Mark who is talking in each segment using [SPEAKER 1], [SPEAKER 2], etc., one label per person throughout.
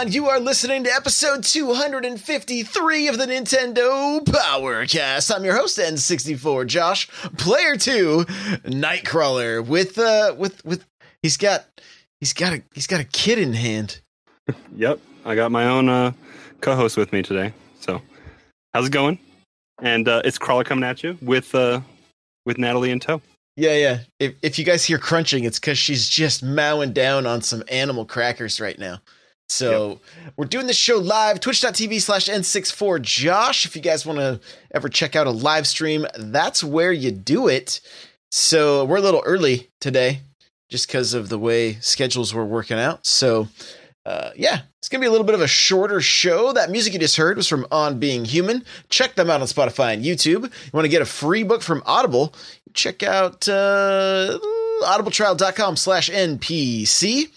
[SPEAKER 1] On? You are listening to episode 253 of the Nintendo Powercast. I'm your host N64 Josh, player 2, Nightcrawler with uh with with he's got he's got a he's got a kid in hand.
[SPEAKER 2] Yep, I got my own uh, co-host with me today. So, how's it going? And uh, it's Crawler coming at you with uh, with Natalie in tow.
[SPEAKER 1] Yeah, yeah. If if you guys hear crunching, it's cuz she's just mowing down on some animal crackers right now. So we're doing this show live, twitch.tv slash N64 Josh. If you guys want to ever check out a live stream, that's where you do it. So we're a little early today just because of the way schedules were working out. So uh, yeah, it's going to be a little bit of a shorter show. That music you just heard was from On Being Human. Check them out on Spotify and YouTube. You want to get a free book from Audible, check out uh, audibletrial.com slash NPC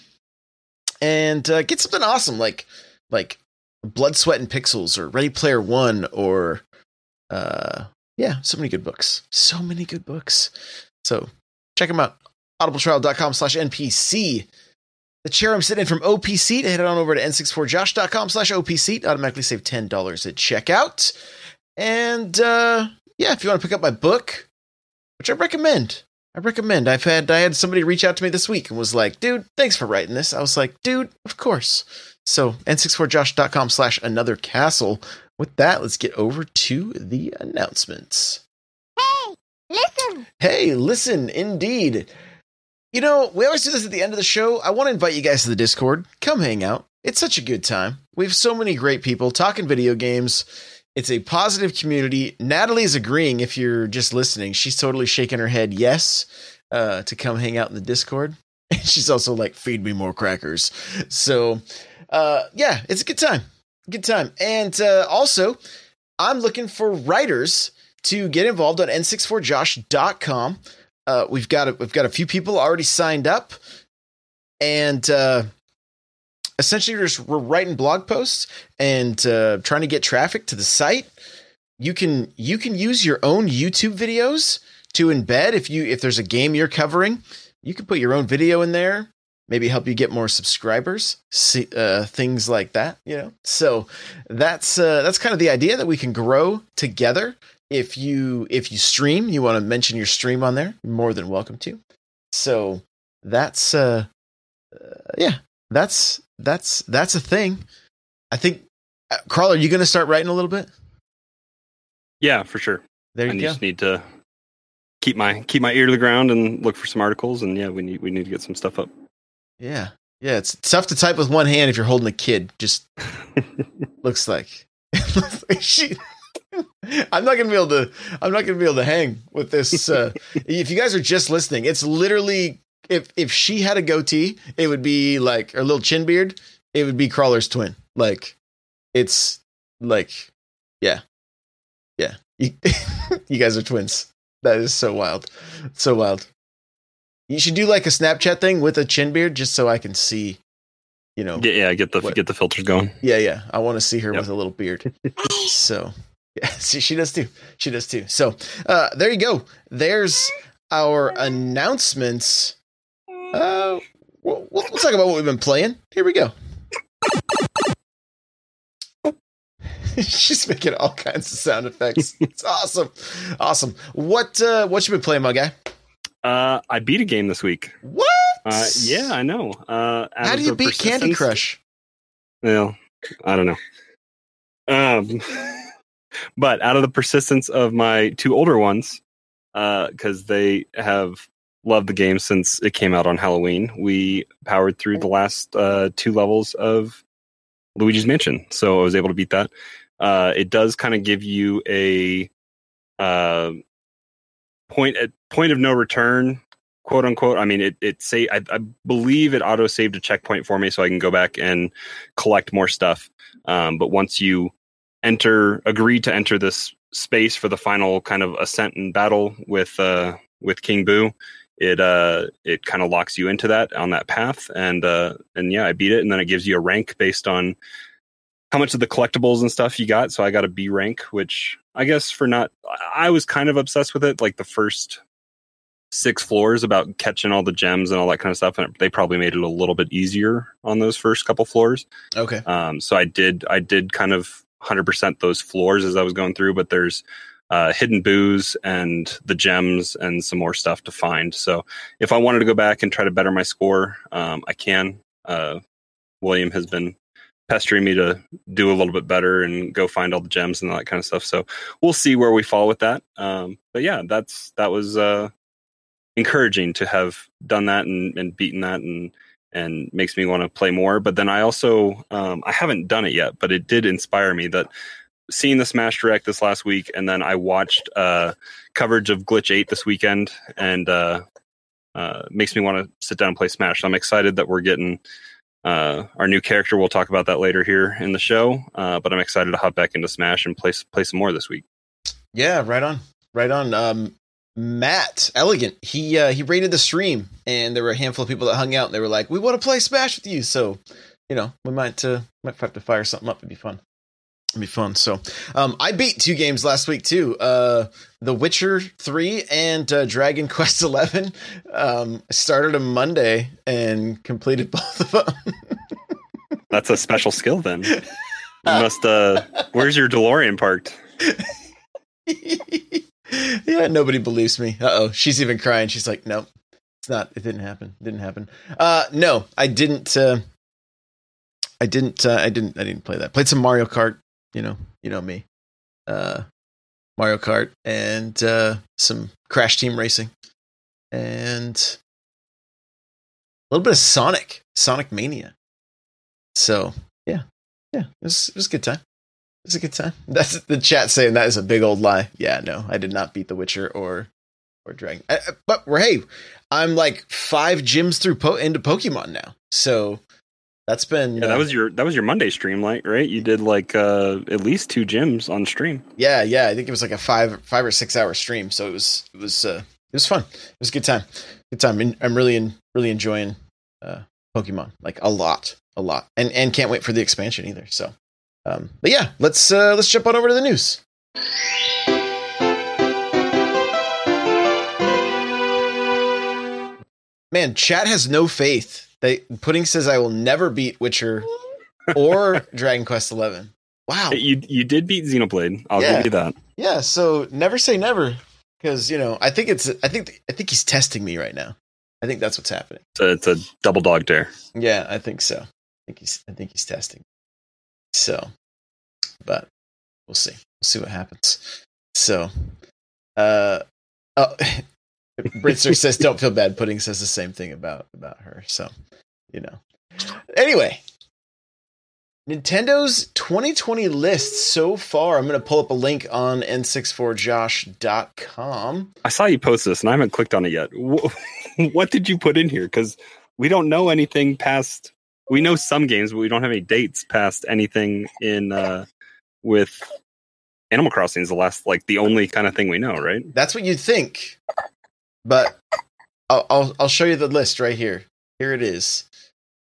[SPEAKER 1] and uh, get something awesome like like Blood, Sweat, and Pixels or Ready Player One or uh, yeah, so many good books. So many good books. So check them out. audibletrial.com slash NPC. The chair I'm sitting in from OPC to head on over to n64josh.com slash OPC. Automatically save $10 at checkout. And uh, yeah, if you want to pick up my book, which I recommend, I recommend. I've had I had somebody reach out to me this week and was like, dude, thanks for writing this. I was like, dude, of course. So n64josh.com slash another castle. With that, let's get over to the announcements.
[SPEAKER 3] Hey, listen.
[SPEAKER 1] Hey, listen, indeed. You know, we always do this at the end of the show. I want to invite you guys to the Discord. Come hang out. It's such a good time. We have so many great people talking video games. It's a positive community. Natalie's agreeing if you're just listening. She's totally shaking her head yes uh, to come hang out in the Discord. And She's also like, feed me more crackers. So, uh, yeah, it's a good time. Good time. And uh, also, I'm looking for writers to get involved on n64josh.com. Uh, we've got a, we've got a few people already signed up, and uh, essentially we're just we're writing blog posts and uh, trying to get traffic to the site. You can you can use your own YouTube videos to embed if you if there's a game you're covering. You can put your own video in there. Maybe help you get more subscribers, see, uh, things like that. You know, so that's uh, that's kind of the idea that we can grow together if you if you stream you want to mention your stream on there you're more than welcome to so that's uh, uh yeah that's that's that's a thing i think uh, are you gonna start writing a little bit
[SPEAKER 2] Yeah, for sure.
[SPEAKER 1] there
[SPEAKER 2] I
[SPEAKER 1] you go
[SPEAKER 2] just need to keep my keep my ear to the ground and look for some articles. And yeah, we need we need to get some stuff up.
[SPEAKER 1] yeah yeah it's tough to type with one hand if you're holding a kid just looks like she I'm not gonna be able to. I'm not gonna be able to hang with this. Uh, if you guys are just listening, it's literally if if she had a goatee, it would be like her little chin beard. It would be Crawler's twin. Like it's like yeah, yeah. You, you guys are twins. That is so wild, so wild. You should do like a Snapchat thing with a chin beard, just so I can see. You know,
[SPEAKER 2] Yeah, yeah. Get the
[SPEAKER 1] What?
[SPEAKER 2] get the filters going.
[SPEAKER 1] yeah, yeah. I want to see her
[SPEAKER 2] Yep.
[SPEAKER 1] with a little beard. so, yeah, see, she does too. She does too. So, uh, there you go. There's our announcements. Uh, we'll, we'll talk about what we've been playing. Here we go. She's making all kinds of sound effects. It's awesome, awesome. What uh, what you been playing, my guy?
[SPEAKER 2] Uh, I beat a game this week.
[SPEAKER 1] What?
[SPEAKER 2] Uh, yeah, I know. Uh,
[SPEAKER 1] How do you beat Candy Crush?
[SPEAKER 2] Well, I don't know. Um, but out of the persistence of my two older ones, uh, because they have loved the game since it came out on Halloween. We powered through the last uh, two levels of Luigi's Mansion, so I was able to beat that. Uh, it does kind of give you a uh, point at point of no return, quote unquote. I mean, it it say I, I believe it auto saved a checkpoint for me, so I can go back and collect more stuff. Um, but once you enter, agree to enter this space for the final kind of ascent and battle with uh, with King Boo, it uh it kind of locks you into that on that path and uh and yeah i beat it and then it gives you a rank based on how much of the collectibles and stuff you got so i got a b rank which i guess for not i was kind of obsessed with it like the first six floors about catching all the gems and all that kind of stuff and they probably made it a little bit easier on those first couple floors
[SPEAKER 1] Okay.
[SPEAKER 2] um so i did i did kind of 100% those floors as i was going through but there's uh, hidden booze and the gems and some more stuff to find. So if I wanted to go back and try to better my score, um, I can. Uh, William has been pestering me to do a little bit better and go find all the gems and all that kind of stuff. So we'll see where we fall with that. Um, but yeah, that's that was uh, encouraging to have done that and, and beaten that and and makes me want to play more. But then I also um, I haven't done it yet, but it did inspire me that seeing the Smash Direct this last week, and then I watched uh, coverage of Glitch Eight this weekend, and uh, uh, makes me want to sit down and play Smash. So I'm excited that we're getting uh, our new character. We'll talk about that later here in the show, uh, but I'm excited to hop back into Smash and play play some more this week.
[SPEAKER 1] Yeah, right on, right on. Um, Matt Elegant, he uh, he rated the stream, and there were a handful of people that hung out, and they were like, "We want to play Smash with you." So, you know, we might uh, might have to fire something up. It'd be fun. It'd be fun. So, um, I beat two games last week too. Uh, The Witcher Three and uh, Dragon Quest Eleven. Um, I started on Monday and completed both of them.
[SPEAKER 2] That's a special skill then. You must. Uh, where's your DeLorean parked?
[SPEAKER 1] yeah, nobody believes me. Uh oh, she's even crying. She's like, "Nope, it's not. It didn't happen. It didn't happen." Uh, no, I didn't. Uh, I didn't. Uh, I didn't. I didn't play that. Played some Mario Kart. You know, you know me. Uh, Mario Kart and uh, some Crash Team Racing, and a little bit of Sonic, Sonic Mania. So yeah, yeah, it was it was a good time. It was a good time. That's the chat saying that is a big old lie. Yeah, no, I did not beat The Witcher or or Dragon. I, I- but hey, I'm like five gyms through po- into Pokemon now, so that's been
[SPEAKER 2] Yeah,
[SPEAKER 1] uh,
[SPEAKER 2] that was your that was your Monday stream, like right? You did like uh, at least two gyms on stream.
[SPEAKER 1] yeah, yeah. I think it was like a five five or six hour stream, so it was it was uh, it was fun. It was a good time. Good time. And I'm really in, really enjoying uh, Pokemon like a lot, a lot, and and can't wait for the expansion either. So, um, but yeah, let's uh, let's jump on over to the news. Man, chat has no faith. They Pudding says I will never beat Witcher or Dragon Quest Eleven. Wow.
[SPEAKER 2] You you did beat Xenoblade. I'll
[SPEAKER 1] Yeah.
[SPEAKER 2] give you that.
[SPEAKER 1] Yeah, so never say never because you know I think it's I think I think he's testing me right now. I think that's what's happening.
[SPEAKER 2] It's a, it's a double dog dare.
[SPEAKER 1] Yeah, I think so. I think he's I think he's testing. So, but we'll see. We'll see what happens. So, uh, oh, Britzer says don't feel bad. Pudding says the same thing about about her. So, you know. Anyway, Nintendo's 2020 list so far. I'm going to pull up a link on n64josh.com.
[SPEAKER 2] I saw you post this, and I haven't clicked on it yet. What did you put in here? Because we don't know anything past. We know some games, but we don't have any dates past anything in uh, with Animal Crossing. Is the last like the only kind of thing we know, right?
[SPEAKER 1] That's what you'd think, but I'll, I'll I'll show you the list right here. Here it is.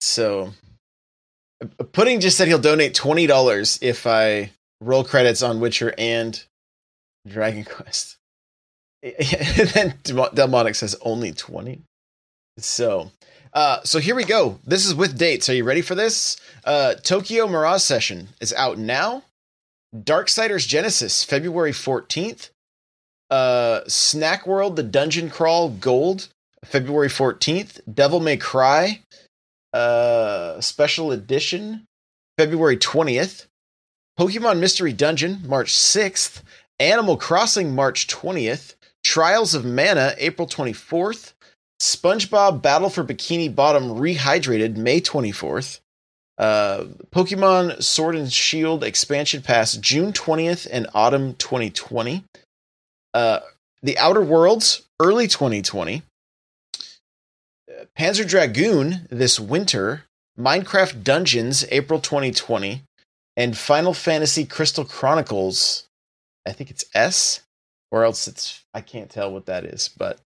[SPEAKER 1] So, Pudding just said he'll donate twenty dollars if I roll credits on Witcher and Dragon Quest. And then Delmonic says only twenty. So, uh, so here we go. This is with dates. Are you ready for this? Uh, Tokyo Mirage Session is out now. Darksiders Genesis, February fourteenth uh snack world the dungeon crawl gold february 14th devil may cry uh special edition february 20th pokemon mystery dungeon march 6th animal crossing march 20th trials of mana april 24th SpongeBob Battle for Bikini Bottom Rehydrated May 24th. Uh, Pokemon Sword and Shield Expansion Pass June 20th and Autumn 2020. Uh, the Outer Worlds early 2020. Uh, Panzer Dragoon this winter. Minecraft Dungeons April 2020. And Final Fantasy Crystal Chronicles. I think it's S, or else it's I can't tell what that is, but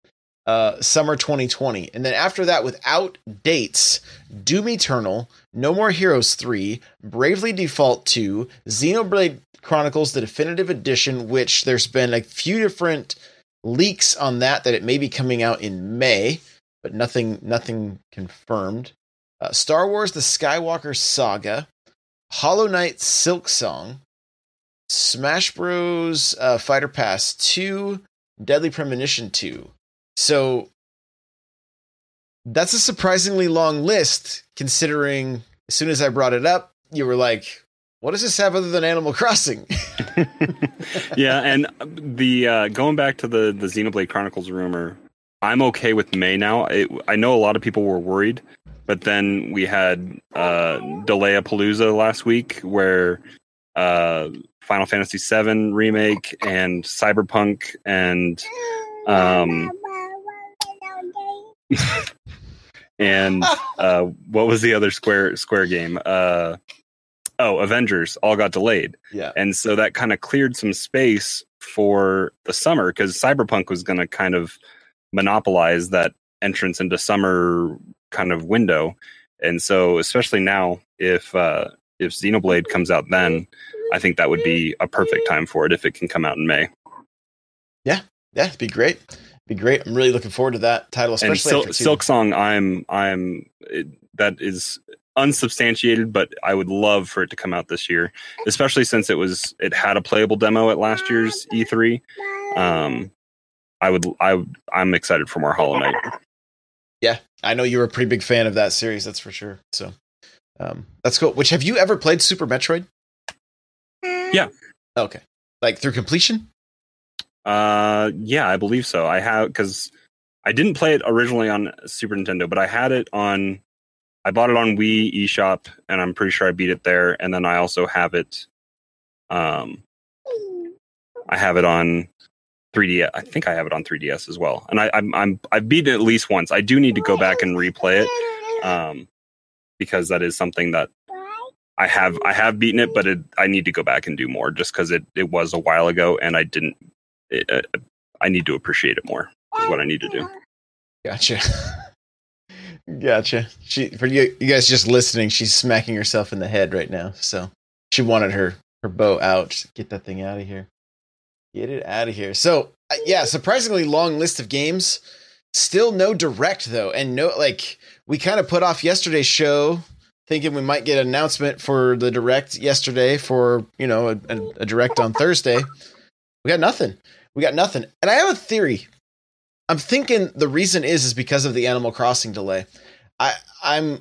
[SPEAKER 1] uh, summer 2020. And then after that, without dates, Doom Eternal, No More Heroes 3, Bravely Default 2, Xenoblade Chronicles, the definitive edition, which there's been a few different leaks on that that it may be coming out in May, but nothing nothing confirmed. Uh, Star Wars: The Skywalker Saga, Hollow Knight Silksong, Smash Bros. Uh, Fighter Pass 2, Deadly Premonition 2. So that's a surprisingly long list considering as soon as I brought it up, you were like, what does this have other than Animal Crossing?
[SPEAKER 2] yeah, and the uh, going back to the the Xenoblade Chronicles rumor, I'm okay with May now. It, I know a lot of people were worried, but then we had uh, Delay Palooza last week where uh, Final Fantasy VII remake and Cyberpunk and um, and uh, what was the other Square Square game? Uh, oh, Avengers all got delayed,
[SPEAKER 1] yeah.
[SPEAKER 2] and so that kind of cleared some space for the summer because Cyberpunk was going to kind of monopolize that entrance into summer kind of window, and so especially now, if uh, if Xenoblade comes out then, I think that would be a perfect time for it if it can come out in May.
[SPEAKER 1] Yeah, yeah, it'd be great be great. I'm really looking forward to that title, especially
[SPEAKER 2] and Sil- Silk Song. I'm I'm it, that is unsubstantiated, but I would love for it to come out this year, especially since it was it had a playable demo at last year's E3. Um, I would I I'm excited for more Hollow Knight.
[SPEAKER 1] Yeah, I know you were a pretty big fan of that series. That's for sure. So um, that's cool. Which have you ever played Super Metroid?
[SPEAKER 2] Yeah.
[SPEAKER 1] Okay. Like through completion?
[SPEAKER 2] Uh, yeah, I believe so. I have because I didn't play it originally on Super Nintendo, but I had it on. I bought it on Wii eShop, and I'm pretty sure I beat it there. And then I also have it. Um, I have it on 3D. I think I have it on 3DS as well, and I, I'm I'm I've beat it at least once. I do need to go back and replay it, um, because that is something that I have I have beaten it, but it, I need to go back and do more just because it it was a while ago and I didn't it, uh, I need to appreciate it more. Is what I need to do.
[SPEAKER 1] Gotcha. gotcha. She for you, you guys just listening. She's smacking herself in the head right now. So she wanted her her bow out. Get that thing out of here. Get it out of here. So uh, yeah, surprisingly long list of games. Still no direct though, and no like we kind of put off yesterday's show thinking we might get an announcement for the direct yesterday for you know a, a, a direct on Thursday. We got nothing. We got nothing. And I have a theory. I'm thinking the reason is is because of the Animal Crossing delay. I I'm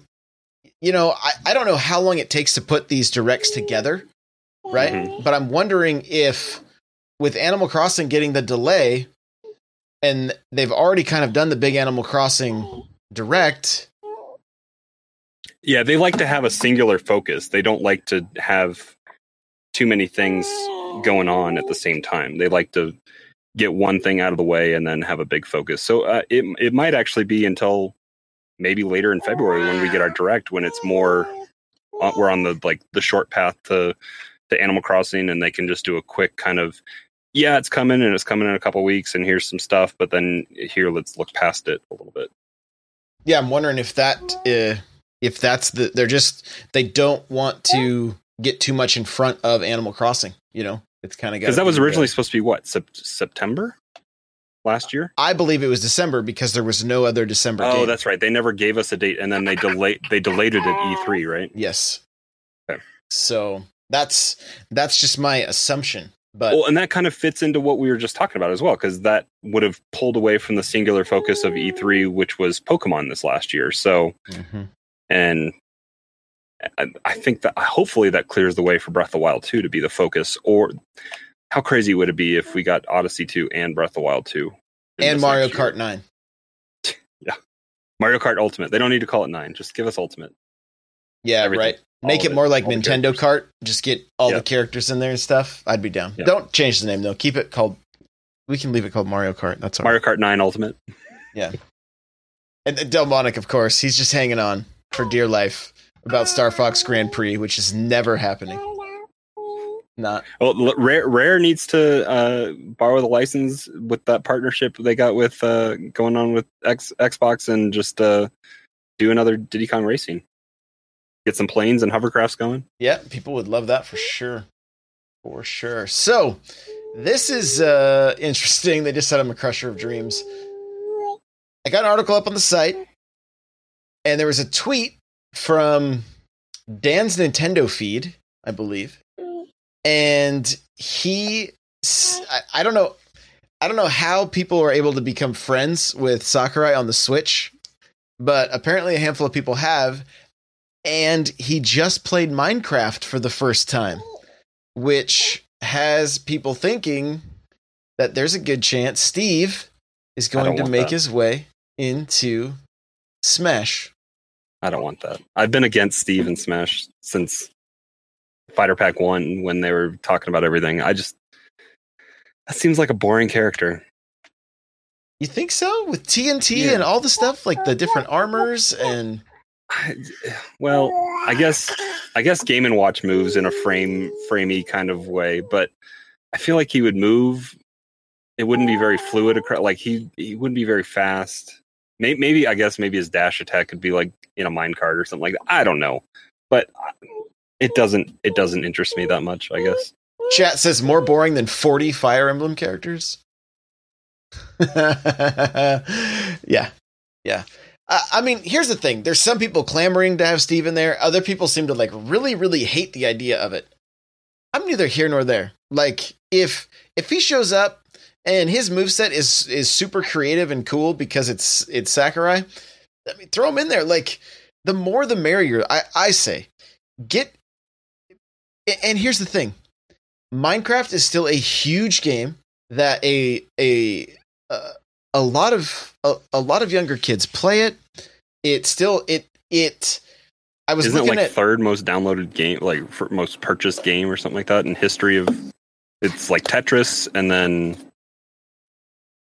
[SPEAKER 1] you know, I, I don't know how long it takes to put these directs together, right? Mm-hmm. But I'm wondering if with Animal Crossing getting the delay and they've already kind of done the big Animal Crossing direct.
[SPEAKER 2] Yeah, they like to have a singular focus. They don't like to have too many things going on at the same time. They like to get one thing out of the way and then have a big focus. So uh, it it might actually be until maybe later in February when we get our direct when it's more uh, we're on the like the short path to to Animal Crossing and they can just do a quick kind of yeah it's coming and it's coming in a couple weeks and here's some stuff but then here let's look past it a little bit.
[SPEAKER 1] Yeah, I'm wondering if that uh, if that's the they're just they don't want to get too much in front of Animal Crossing, you know. It's kind of
[SPEAKER 2] because that was originally supposed to be what sep- September last year.
[SPEAKER 1] I believe it was December because there was no other December.
[SPEAKER 2] Oh,
[SPEAKER 1] game.
[SPEAKER 2] that's right. They never gave us a date, and then they delayed they delayed it at E3, right?
[SPEAKER 1] Yes.
[SPEAKER 2] Okay.
[SPEAKER 1] So that's that's just my assumption. But
[SPEAKER 2] well, and that kind of fits into what we were just talking about as well, because that would have pulled away from the singular focus of E3, which was Pokemon this last year. So, mm-hmm. and I think that hopefully that clears the way for Breath of the Wild 2 to be the focus. Or how crazy would it be if we got Odyssey 2 and Breath of the Wild 2
[SPEAKER 1] and Mario Kart 9?
[SPEAKER 2] yeah. Mario Kart Ultimate. They don't need to call it nine. Just give us Ultimate.
[SPEAKER 1] Yeah,
[SPEAKER 2] Everything.
[SPEAKER 1] right. Make it
[SPEAKER 2] it.
[SPEAKER 1] more like
[SPEAKER 2] All
[SPEAKER 1] Nintendo. Kart. Just get all
[SPEAKER 2] Yeah.
[SPEAKER 1] the characters in there and stuff. I'd be down.
[SPEAKER 2] Yeah.
[SPEAKER 1] Don't change the name though. Keep it called. We can leave it called Mario Kart. That's all right.
[SPEAKER 2] Mario Kart Nine Ultimate.
[SPEAKER 1] Yeah. and Delmonic, of course, he's just hanging on for dear life about Star Fox Grand Prix, which is never happening. Not
[SPEAKER 2] Well, Rare, Rare needs to uh, borrow the license with that partnership they got with uh, going on with X, Xbox and just uh, do another Diddy Kong Racing. Get some planes and hovercrafts going.
[SPEAKER 1] Yeah, people would love that for sure. For sure. So, this is uh interesting. They just said I'm a crusher of dreams. I got an article up on the site, and there was a tweet from Dan's Nintendo feed, I believe. And he—I don't know I don't know how people are able to become friends with Sakurai on the Switch, but apparently a handful of people have and he just played Minecraft for the first time, which has people thinking that there's a good chance Steve is going to make
[SPEAKER 2] that.
[SPEAKER 1] his way into Smash.
[SPEAKER 2] I don't want that. I've been against Steve and Smash since Fighter Pack One when they were talking about everything. I just that seems like a boring character.
[SPEAKER 1] You think so? With TNT
[SPEAKER 2] Yeah.
[SPEAKER 1] and all the stuff, like the different armors and
[SPEAKER 2] I, well, I guess I guess Game and Watch moves in a frame framey kind of way, but I feel like he would move. It wouldn't be very fluid. acro- Like he he wouldn't be very fast. Maybe, maybe I guess maybe his dash attack could be like in a minecart or something like that. I don't know, but it doesn't it doesn't interest me that much. I guess.
[SPEAKER 1] chat says more boring than 40 Fire Emblem characters. yeah. Yeah. Uh, I mean, here's the thing. There's some people clamoring to have Steve in there. Other people seem to like really, really hate the idea of it. I'm neither here nor there. Like, if if he shows up and his moveset is is super creative and cool because it's it's Sakurai, I mean, throw him in there. Like, the more the merrier. I I say, get. And here's the thing, Minecraft is still a huge game that a a uh, a lot of a, a lot of younger kids play it. It still it it. I was
[SPEAKER 2] Isn't it
[SPEAKER 1] looking
[SPEAKER 2] like
[SPEAKER 1] at
[SPEAKER 2] third most downloaded game, like most purchased game or something like that in history of? It's like Tetris, and then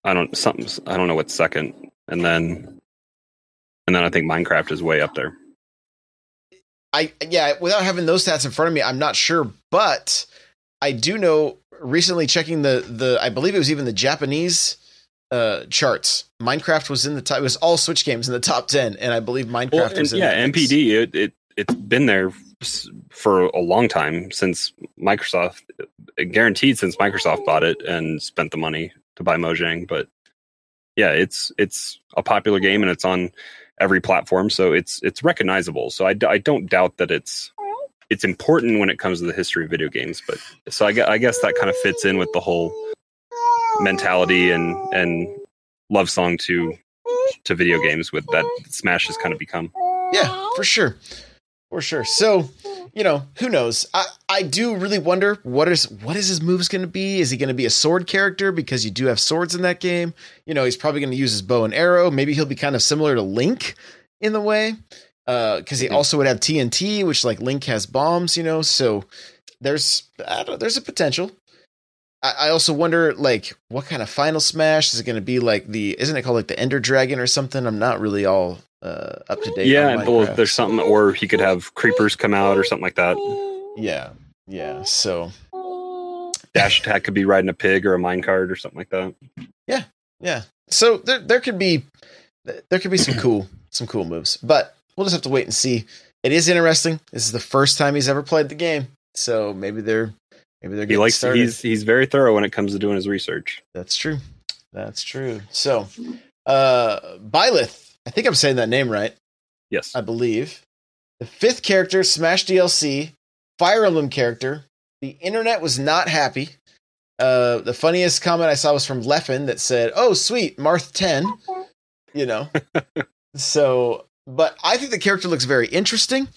[SPEAKER 2] I don't something. I don't know what's second, and then and then I think Minecraft is way up there.
[SPEAKER 1] I yeah, without having those stats in front of me, I'm not sure, but I do know recently checking the the I believe it was even the Japanese uh charts. Minecraft was in the top it was all Switch games in the top 10 and I believe Minecraft
[SPEAKER 2] Well, and
[SPEAKER 1] was in
[SPEAKER 2] yeah. MPD. It, it it's been there for a long time since Microsoft, guaranteed since Microsoft bought it and spent the money to buy Mojang. But yeah, it's it's a popular game and it's on every platform, so it's it's recognizable. So I, d- I don't doubt that it's it's important when it comes to the history of video games. But so I, I guess that kind of fits in with the whole mentality and and love song to to video games with that Smash has kind of become.
[SPEAKER 1] Yeah, for sure. For sure. So, you know, who knows? I, I do really wonder what is what is his moves going to be? Is he going to be a sword character because you do have swords in that game? You know, he's probably going to use his bow and arrow. Maybe he'll be kind of similar to Link in the way. Uh, cuz he also would have TNT, which like Link has bombs, you know. So there's I don't know, there's a potential. I, I also wonder like what kind of final smash is it going to be like the isn't it called like the Ender Dragon or something? I'm not really all uh, up to date.
[SPEAKER 2] Yeah, well, there's something, or he could have creepers come out or something like that.
[SPEAKER 1] Yeah, yeah. So
[SPEAKER 2] Dash attack could be riding a pig or a minecart or something like that.
[SPEAKER 1] yeah, yeah. so there there could be there could be some cool some cool moves, but we'll just have to wait and see. It is interesting. This is the first time he's ever played the game, so maybe they're maybe they're
[SPEAKER 2] He likes
[SPEAKER 1] started.
[SPEAKER 2] he's he's very thorough when it comes to doing his research.
[SPEAKER 1] That's true. That's true. So, uh, Byleth, I think I'm saying that name right.
[SPEAKER 2] Yes.
[SPEAKER 1] I believe. The fifth character, Smash DLC, Fire Emblem character. The internet was not happy. Uh, the funniest comment I saw was from Leffen that said, "Oh, sweet, Marth 10." You know. so, but I think the character looks very interesting.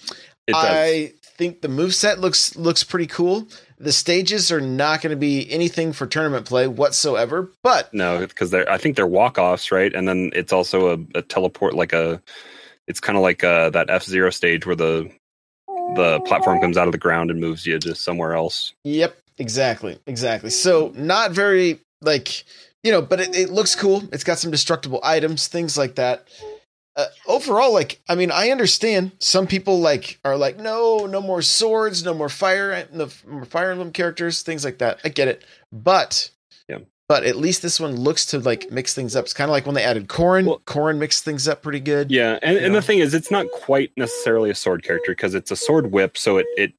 [SPEAKER 2] It does.
[SPEAKER 1] I think the move set looks looks pretty cool. The stages are not going to be anything for tournament play whatsoever, but
[SPEAKER 2] No, because they're I think they're walk offs, right? And then it's also a, a teleport, like a. It's kind of like uh, that F zero stage where the the platform comes out of the ground and moves you to somewhere else.
[SPEAKER 1] Yep, exactly, exactly. So not very like you know, but it, it looks cool. It's got some destructible items, things like that. Uh, overall, like I mean, I understand some people like are like, no, no more swords, no more fire, no more Fire Emblem characters, things like that. I get it, but
[SPEAKER 2] Yeah.
[SPEAKER 1] but at least this one looks to like mix things up. It's kind of like when they added Corrin.
[SPEAKER 2] Well-
[SPEAKER 1] Corrin mixed things up pretty good.
[SPEAKER 2] Yeah, and, and
[SPEAKER 1] know?
[SPEAKER 2] the thing is, it's not quite necessarily a sword character because it's a sword whip. So it it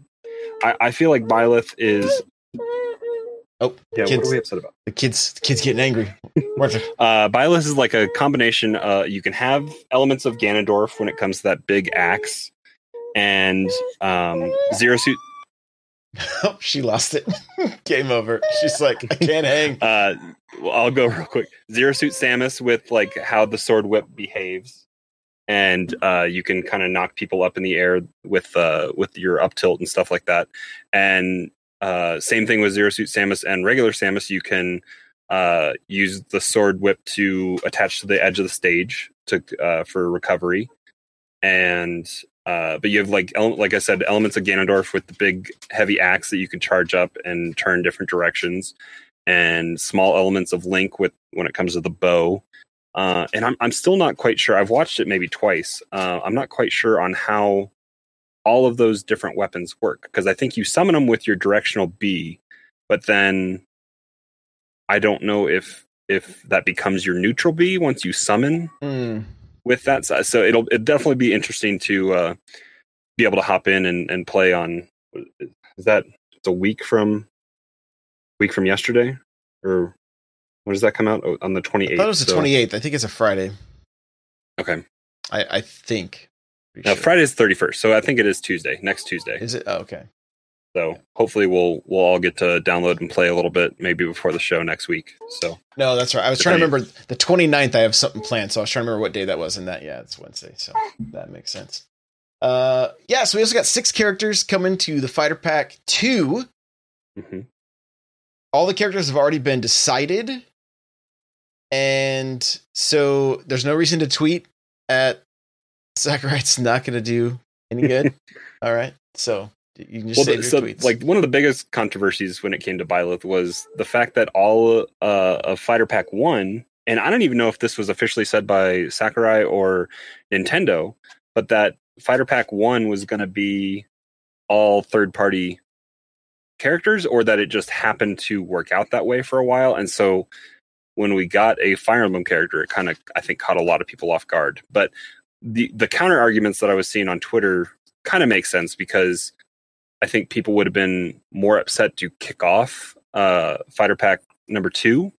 [SPEAKER 2] I, I feel like Byleth is.
[SPEAKER 1] Oh,
[SPEAKER 2] Yeah,
[SPEAKER 1] kids.
[SPEAKER 2] what are we upset about?
[SPEAKER 1] The kids, the kids getting angry. Martha.
[SPEAKER 2] Uh, Byleth is like a combination. Uh, you can have elements of Ganondorf when it comes to that big axe, and um, Zero Suit.
[SPEAKER 1] oh, she lost it. Game over. She's like, I can't hang.
[SPEAKER 2] Uh, well, I'll go real quick. Zero Suit Samus with like how the sword whip behaves, and uh, you can kind of knock people up in the air with uh, with your up tilt and stuff like that. And uh, same thing with Zero Suit Samus and regular Samus. You can uh, use the sword whip to attach to the edge of the stage to uh, for recovery. And uh, but you have like ele- like I said, elements of Ganondorf with the big heavy axe that you can charge up and turn different directions, and small elements of Link with when it comes to the bow. Uh, and I'm I'm still not quite sure. I've watched it maybe twice. Uh, I'm not quite sure on how all of those different weapons work because I think you summon them with your directional B, but then I don't know if if that becomes your neutral B once you summon
[SPEAKER 1] Hmm.
[SPEAKER 2] with that size. So it'll it definitely be interesting to uh, be able to hop in and, and play on. Is that it's a week from week from yesterday, or when does that come out? Oh, on the twenty
[SPEAKER 1] I thought it was the 28th. I think it's a Friday.
[SPEAKER 2] Okay,
[SPEAKER 1] I, I think. Pretty
[SPEAKER 2] now
[SPEAKER 1] sure.
[SPEAKER 2] Friday's thirty first, so I think it is Tuesday, next Tuesday.
[SPEAKER 1] Is it? Oh, okay.
[SPEAKER 2] So hopefully we'll we'll all get to download and play a little bit, maybe before the show next week. So
[SPEAKER 1] No, that's right. I was trying to remember the 29th. I have something planned, so I was trying to remember what day that was. And that, yeah, it's Wednesday, so that makes sense. Uh, yeah. So we also got six characters coming to the Fighter Pack Two.
[SPEAKER 2] mhm.
[SPEAKER 1] All the characters have already been decided, and so there's no reason to tweet at Sakurai's not going to do any good. All right, so you can just
[SPEAKER 2] well,
[SPEAKER 1] save
[SPEAKER 2] the- so
[SPEAKER 1] tweets.
[SPEAKER 2] like one of the biggest controversies when it came to Byleth was the fact that all uh, of Fighter Pack One, and I don't even know if this was officially said by Sakurai or Nintendo, but that Fighter Pack One was going to be all third party characters, or that it just happened to work out that way for a while, and so when we got a Fire Emblem character, it kind of I think caught a lot of people off guard, but the the counter arguments that I was seeing on Twitter kind of make sense because I think people would have been more upset to kick off uh, Fighter Pack number two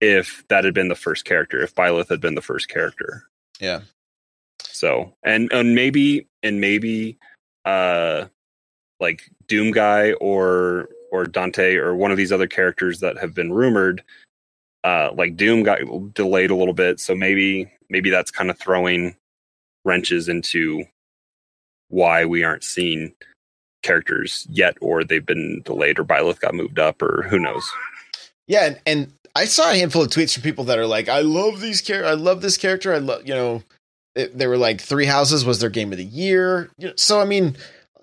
[SPEAKER 2] if that had been the first character, if Byleth had been the first character.
[SPEAKER 1] yeah,
[SPEAKER 2] So and and maybe and maybe uh like Doom Guy or or Dante or one of these other characters that have been rumored, uh like Doom got delayed a little bit, so maybe maybe that's kind of throwing wrenches into why we aren't seeing characters yet or they've been delayed or Byleth got moved up or who knows.
[SPEAKER 1] Yeah, and, and I saw a handful of tweets from people that are like, "I love these char- I love this character. I love, you know." It, they were like, Three Houses was their game of the year. You know, so I mean,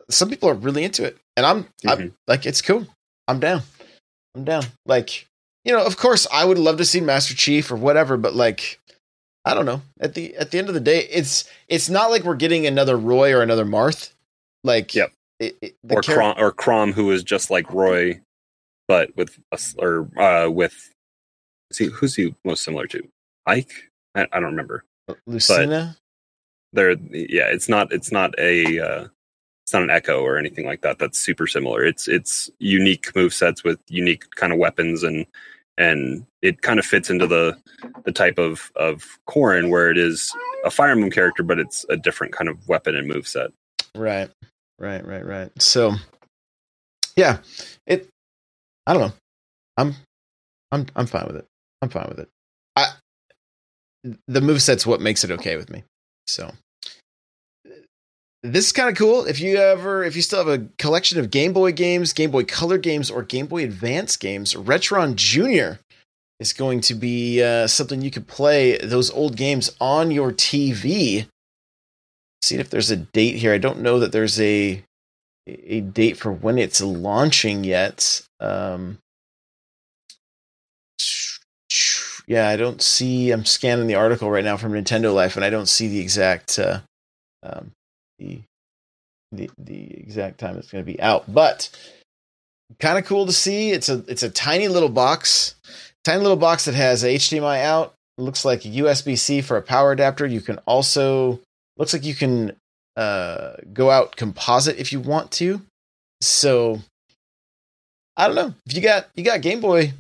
[SPEAKER 1] some people are really into it, and I'm, I'm
[SPEAKER 2] Mhm.
[SPEAKER 1] like, it's cool. I'm down. I'm down. Like, you know, of course, I would love to see Master Chief or whatever, but like, I don't know. At the at the end of the day, it's it's not like we're getting another Roy or another Marth. Like,
[SPEAKER 2] Yep.
[SPEAKER 1] it, it,
[SPEAKER 2] or
[SPEAKER 1] char-
[SPEAKER 2] Chrom, or Chrom, who is just like Roy, but with us or uh, with see who's he most similar to? Ike? I, I don't remember.
[SPEAKER 1] Lucina.
[SPEAKER 2] They're yeah, it's not it's not a uh, it's not an Echo or anything like that. That's super similar. It's it's unique move sets with unique kind of weapons and and it kind of fits into the the type of of Corrin where it is a Fire Emblem character, but it's a different kind of weapon and move set.
[SPEAKER 1] Right. Right, right, right. So yeah, it I don't know. I'm I'm I'm fine with it. I'm fine with it. I the move set's what makes it okay with me. So this is kind of cool. If you ever, if you still have a collection of Game Boy games, Game Boy Color games, or Game Boy Advance games, Retron Junior is going to be uh, something you could play those old games on your TV. See if there's a date here. I don't know that there's a a date for when it's launching yet. Um, yeah, I don't see. I'm scanning the article right now from Nintendo Life, and I don't see the exact uh, um, the the the exact time it's going to be out. But kind of cool to see. It's a it's a tiny little box, tiny little box that has HDMI out. looks like a USB C for a power adapter. You can also looks like you can uh, go out composite if you want to. So I don't know if you got you got Game Boy,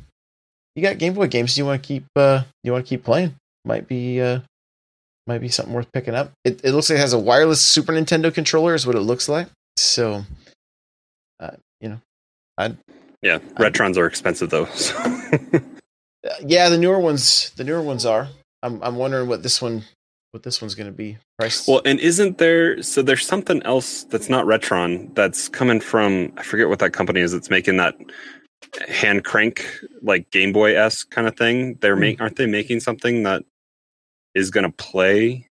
[SPEAKER 1] you got Game Boy games you want to keep uh, you want to keep playing. Might be uh, might be something worth picking up. It, it looks like it has a wireless Super Nintendo controller, is what it looks like. So, uh, you know, I
[SPEAKER 2] yeah, Retrons are expensive though. So.
[SPEAKER 1] yeah, the newer ones, the newer ones are. I'm I'm wondering what this one what this one's going to be priced.
[SPEAKER 2] Well, and isn't there so there's something else that's not Retron that's coming from I forget what that company is that's making that hand crank like Game Boy s kind of thing. They're make aren't they making something that is going to play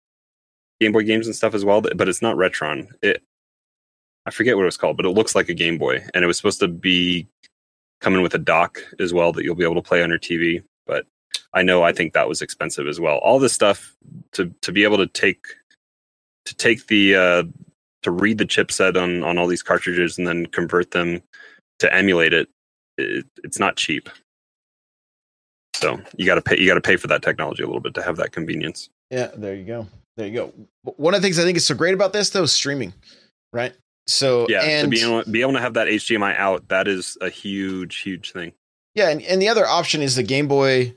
[SPEAKER 2] Game Boy games and stuff as well, but it's not Retron. It I forget what it was called, but it looks like a Game Boy, and it was supposed to be coming with a dock as well that you'll be able to play on your TV. But I know I think that was expensive as well. All this stuff to to be able to take to take the uh, to read the chipset on on all these cartridges and then convert them to emulate it, it it's not cheap. So you got to pay you got to pay for that technology a little bit to have that convenience.
[SPEAKER 1] Yeah, there you go. There you go. One of the things I think is so great about this though is streaming, right? So
[SPEAKER 2] yeah,
[SPEAKER 1] and
[SPEAKER 2] to be able, be able to have that HDMI out, that is a huge, huge thing.
[SPEAKER 1] Yeah, and, and the other option is the Game Boy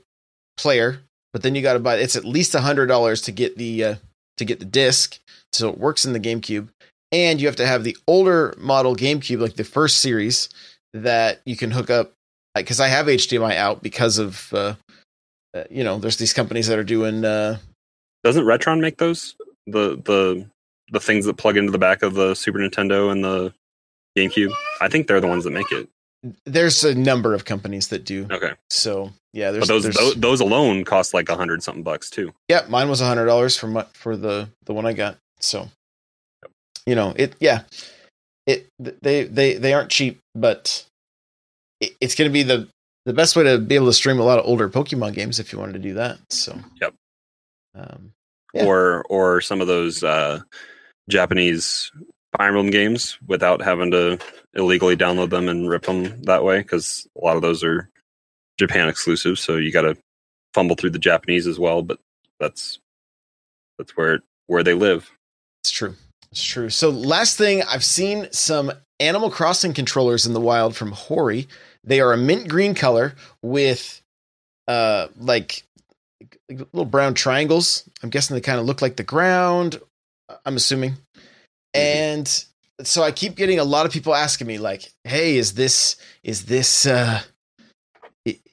[SPEAKER 1] player, but then you got to buy. It's at least a hundred dollars to get the uh, to get the disc, so it works in the GameCube, and you have to have the older model GameCube, like the first series, that you can hook up. Because I have HDMI out because of uh, uh, you know, there's these companies that are doing. Uh,
[SPEAKER 2] Doesn't Retron make those the the the things that plug into the back of the Super Nintendo and the GameCube? I think they're the ones that make it.
[SPEAKER 1] There's a number of companies that do.
[SPEAKER 2] Okay.
[SPEAKER 1] So yeah, there's
[SPEAKER 2] but those
[SPEAKER 1] there's,
[SPEAKER 2] those, those alone cost like a hundred something bucks too.
[SPEAKER 1] Yeah, mine was a hundred dollars for my, for the the one I got. So you know it. Yeah, it they they they aren't cheap, but it's going to be the the best way to be able to stream a lot of older Pokemon games if you wanted to do that. So
[SPEAKER 2] yep.
[SPEAKER 1] Um,
[SPEAKER 2] yeah. Or or some of those uh, Japanese Fire Emblem games without having to illegally download them and rip them that way because a lot of those are Japan exclusive. So you got to fumble through the Japanese as well. But that's that's where where they live.
[SPEAKER 1] It's true. It's true. So last thing, I've seen some Animal Crossing controllers in the wild from Hori. They are a mint green color with uh like little brown triangles. I'm guessing they kind of look like the ground. I'm assuming. Mm-hmm. And so I keep getting a lot of people asking me like, "Hey, is this is this uh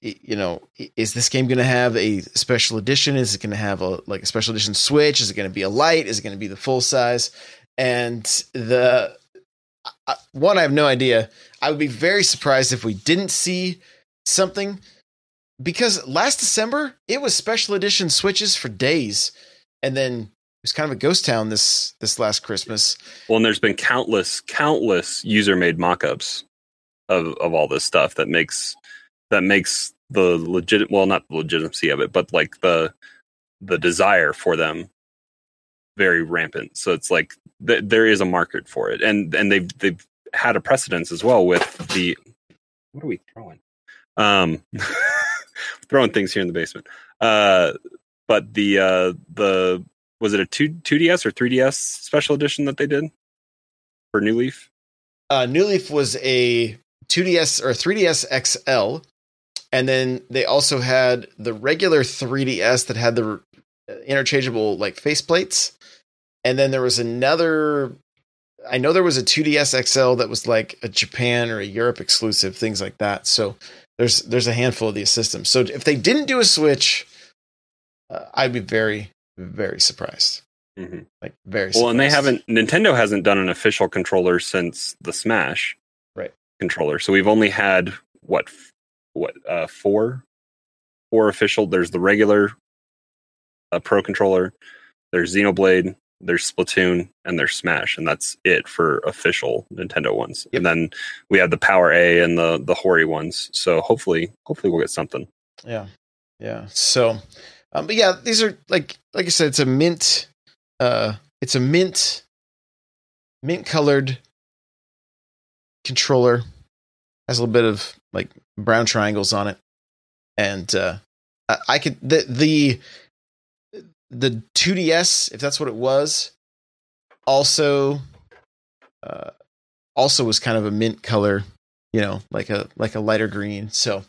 [SPEAKER 1] you know, is this game going to have a special edition? Is it going to have a like a special edition Switch? Is it going to be a light? Is it going to be the full size? And the uh, one, I have no idea. I would be very surprised if we didn't see something because last December it was special edition Switches for days, and then it was kind of a ghost town this this last Christmas.
[SPEAKER 2] Well, and there's been countless, countless user made mock-ups of of all this stuff that makes that makes the legit well not the legitimacy of it but like the the desire for them very rampant so it's like th- there is a market for it. And and they've they've had a precedence as well with the what are we throwing? Um throwing things here in the basement. Uh but the uh the was it a 2 2ds or 3ds special edition that they did for new leaf?
[SPEAKER 1] Uh new leaf was a 2ds or 3ds xl and then they also had the regular 3ds that had the interchangeable like faceplates and then there was another i know there was a 2ds xl that was like a japan or a europe exclusive things like that so there's there's a handful of these systems so if they didn't do a switch uh, i'd be very very surprised
[SPEAKER 2] Mhm.
[SPEAKER 1] Like very
[SPEAKER 2] Well, and they haven't. Nintendo hasn't done an official controller since the Smash
[SPEAKER 1] Right.
[SPEAKER 2] controller. So we've only had what what uh four four official. There's the regular uh, Pro controller. There's Xenoblade. There's Splatoon and there's Smash, and that's it for official Nintendo ones.
[SPEAKER 1] Yep.
[SPEAKER 2] And then we have the Power A and the the Hori ones. So hopefully, hopefully we'll get something.
[SPEAKER 1] Yeah, yeah. So, um, but yeah, these are like like I said, it's a mint. Uh, it's a mint, mint colored controller. Has a little bit of like brown triangles on it, and uh, I, I could the the the 2DS if that's what it was. Also, uh, also was kind of a mint color, you know, like a like a lighter green. So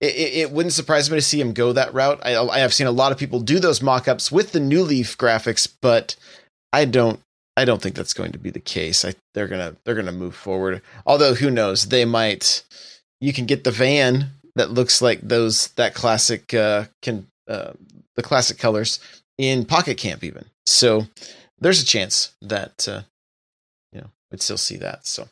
[SPEAKER 1] it, it, it wouldn't surprise me to see him go that route. I, I have seen a lot of people do those mock-ups with the new Leaf graphics, but I don't. I don't think that's going to be the case. I, they're gonna they're gonna move forward. Although who knows? They might. You can get the van that looks like those that classic uh, can uh, the classic colors in Pocket Camp even. So there's a chance that uh, you know we'd still see that. So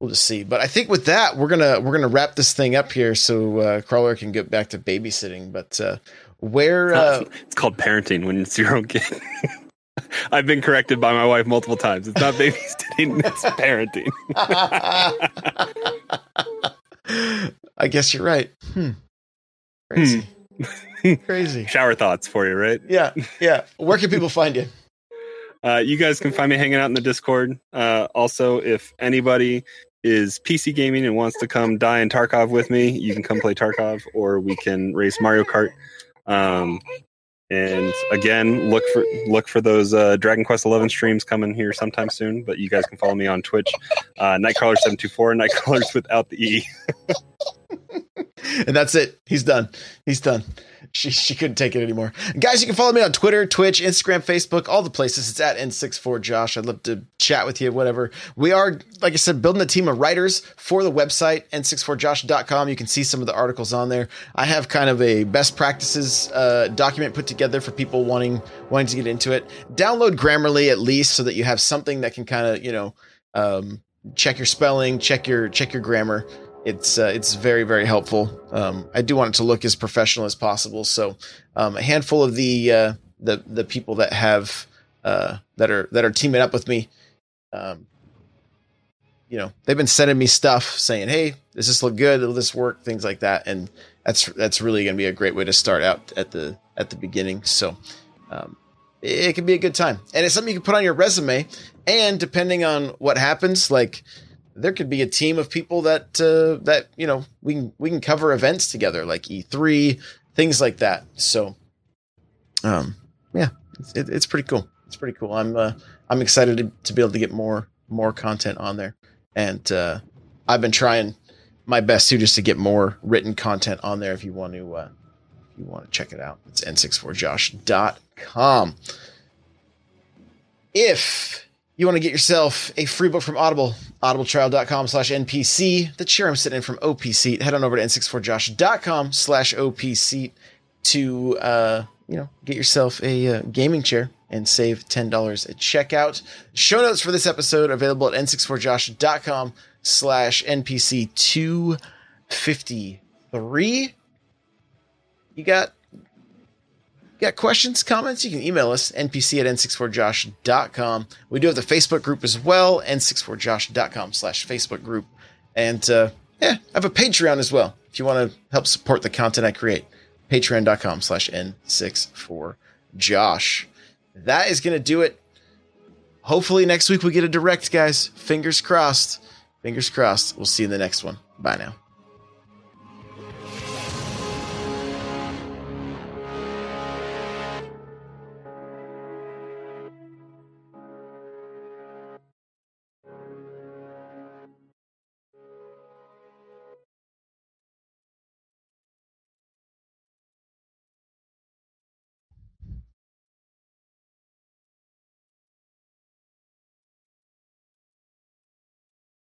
[SPEAKER 1] we'll just see. But I think with that, we're gonna we're gonna wrap this thing up here so uh, Crawler can get back to babysitting. But uh, where uh,
[SPEAKER 2] it's called parenting when it's your own kid. I've been corrected by my wife multiple times. It's not babysitting; it's parenting.
[SPEAKER 1] I guess you're right. Hmm. Crazy. Crazy.
[SPEAKER 2] Shower thoughts for you, right?
[SPEAKER 1] Yeah, yeah. Where can people find you?
[SPEAKER 2] Uh, you guys can find me hanging out in the Discord. Uh, also, if anybody is PC gaming and wants to come die in Tarkov with me, you can come play Tarkov, or we can race Mario Kart. Um, and again, look for look for those uh, Dragon Quest Eleven streams coming here sometime soon. But you guys can follow me on Twitch, uh, Nightcrawler seven two four, Nightcrawlers without the e.
[SPEAKER 1] and that's it. He's done. He's done. She she couldn't take it anymore. Guys, you can follow me on Twitter, Twitch, Instagram, Facebook, all the places. It's at N64Josh. I'd love to chat with you, whatever. We are, like I said, building a team of writers for the website, N64Josh.com. You can see some of the articles on there. I have kind of a best practices uh, document put together for people wanting wanting to get into it. Download Grammarly at least so that you have something that can kind of, you know, um, check your spelling, check your check your grammar it's uh, it's very very helpful. Um, I do want it to look as professional as possible. So um, a handful of the uh, the the people that have uh, that are that are teaming up with me, um, you know, they've been sending me stuff saying, "Hey, does this look good? Will this work?" Things like that, and that's that's really going to be a great way to start out at the at the beginning. So. Um, it can be a good time, and it's something you can put on your resume. And depending on what happens, like there could be a team of people that uh, that you know we can we can cover events together like E3 things like that. So, um, yeah, it's, it, it's pretty cool. It's pretty cool. I'm uh, I'm excited to, to be able to get more more content on there, and uh, I've been trying my best to just to get more written content on there. If you want to uh, if you want to check it out, it's n64josh.com. If you want to get yourself a free book from Audible, audibletrial.com slash NPC. The chair I'm sitting in from OP Seat. Head on over to n64josh.com slash OP Seat to, uh, you know, get yourself a uh, gaming chair and save $10 at checkout. Show notes for this episode available at n64josh.com slash NPC 253. You got got questions, comments, you can email us, npc at n64josh.com. We do have the Facebook group as well, n64josh.com slash Facebook group. And uh, yeah, I have a Patreon as well if you want to help support the content I create. Patreon.com slash n64josh. That is going to do it. Hopefully next week we get a direct, guys. Fingers crossed. Fingers crossed. We'll see you in the next one. Bye now.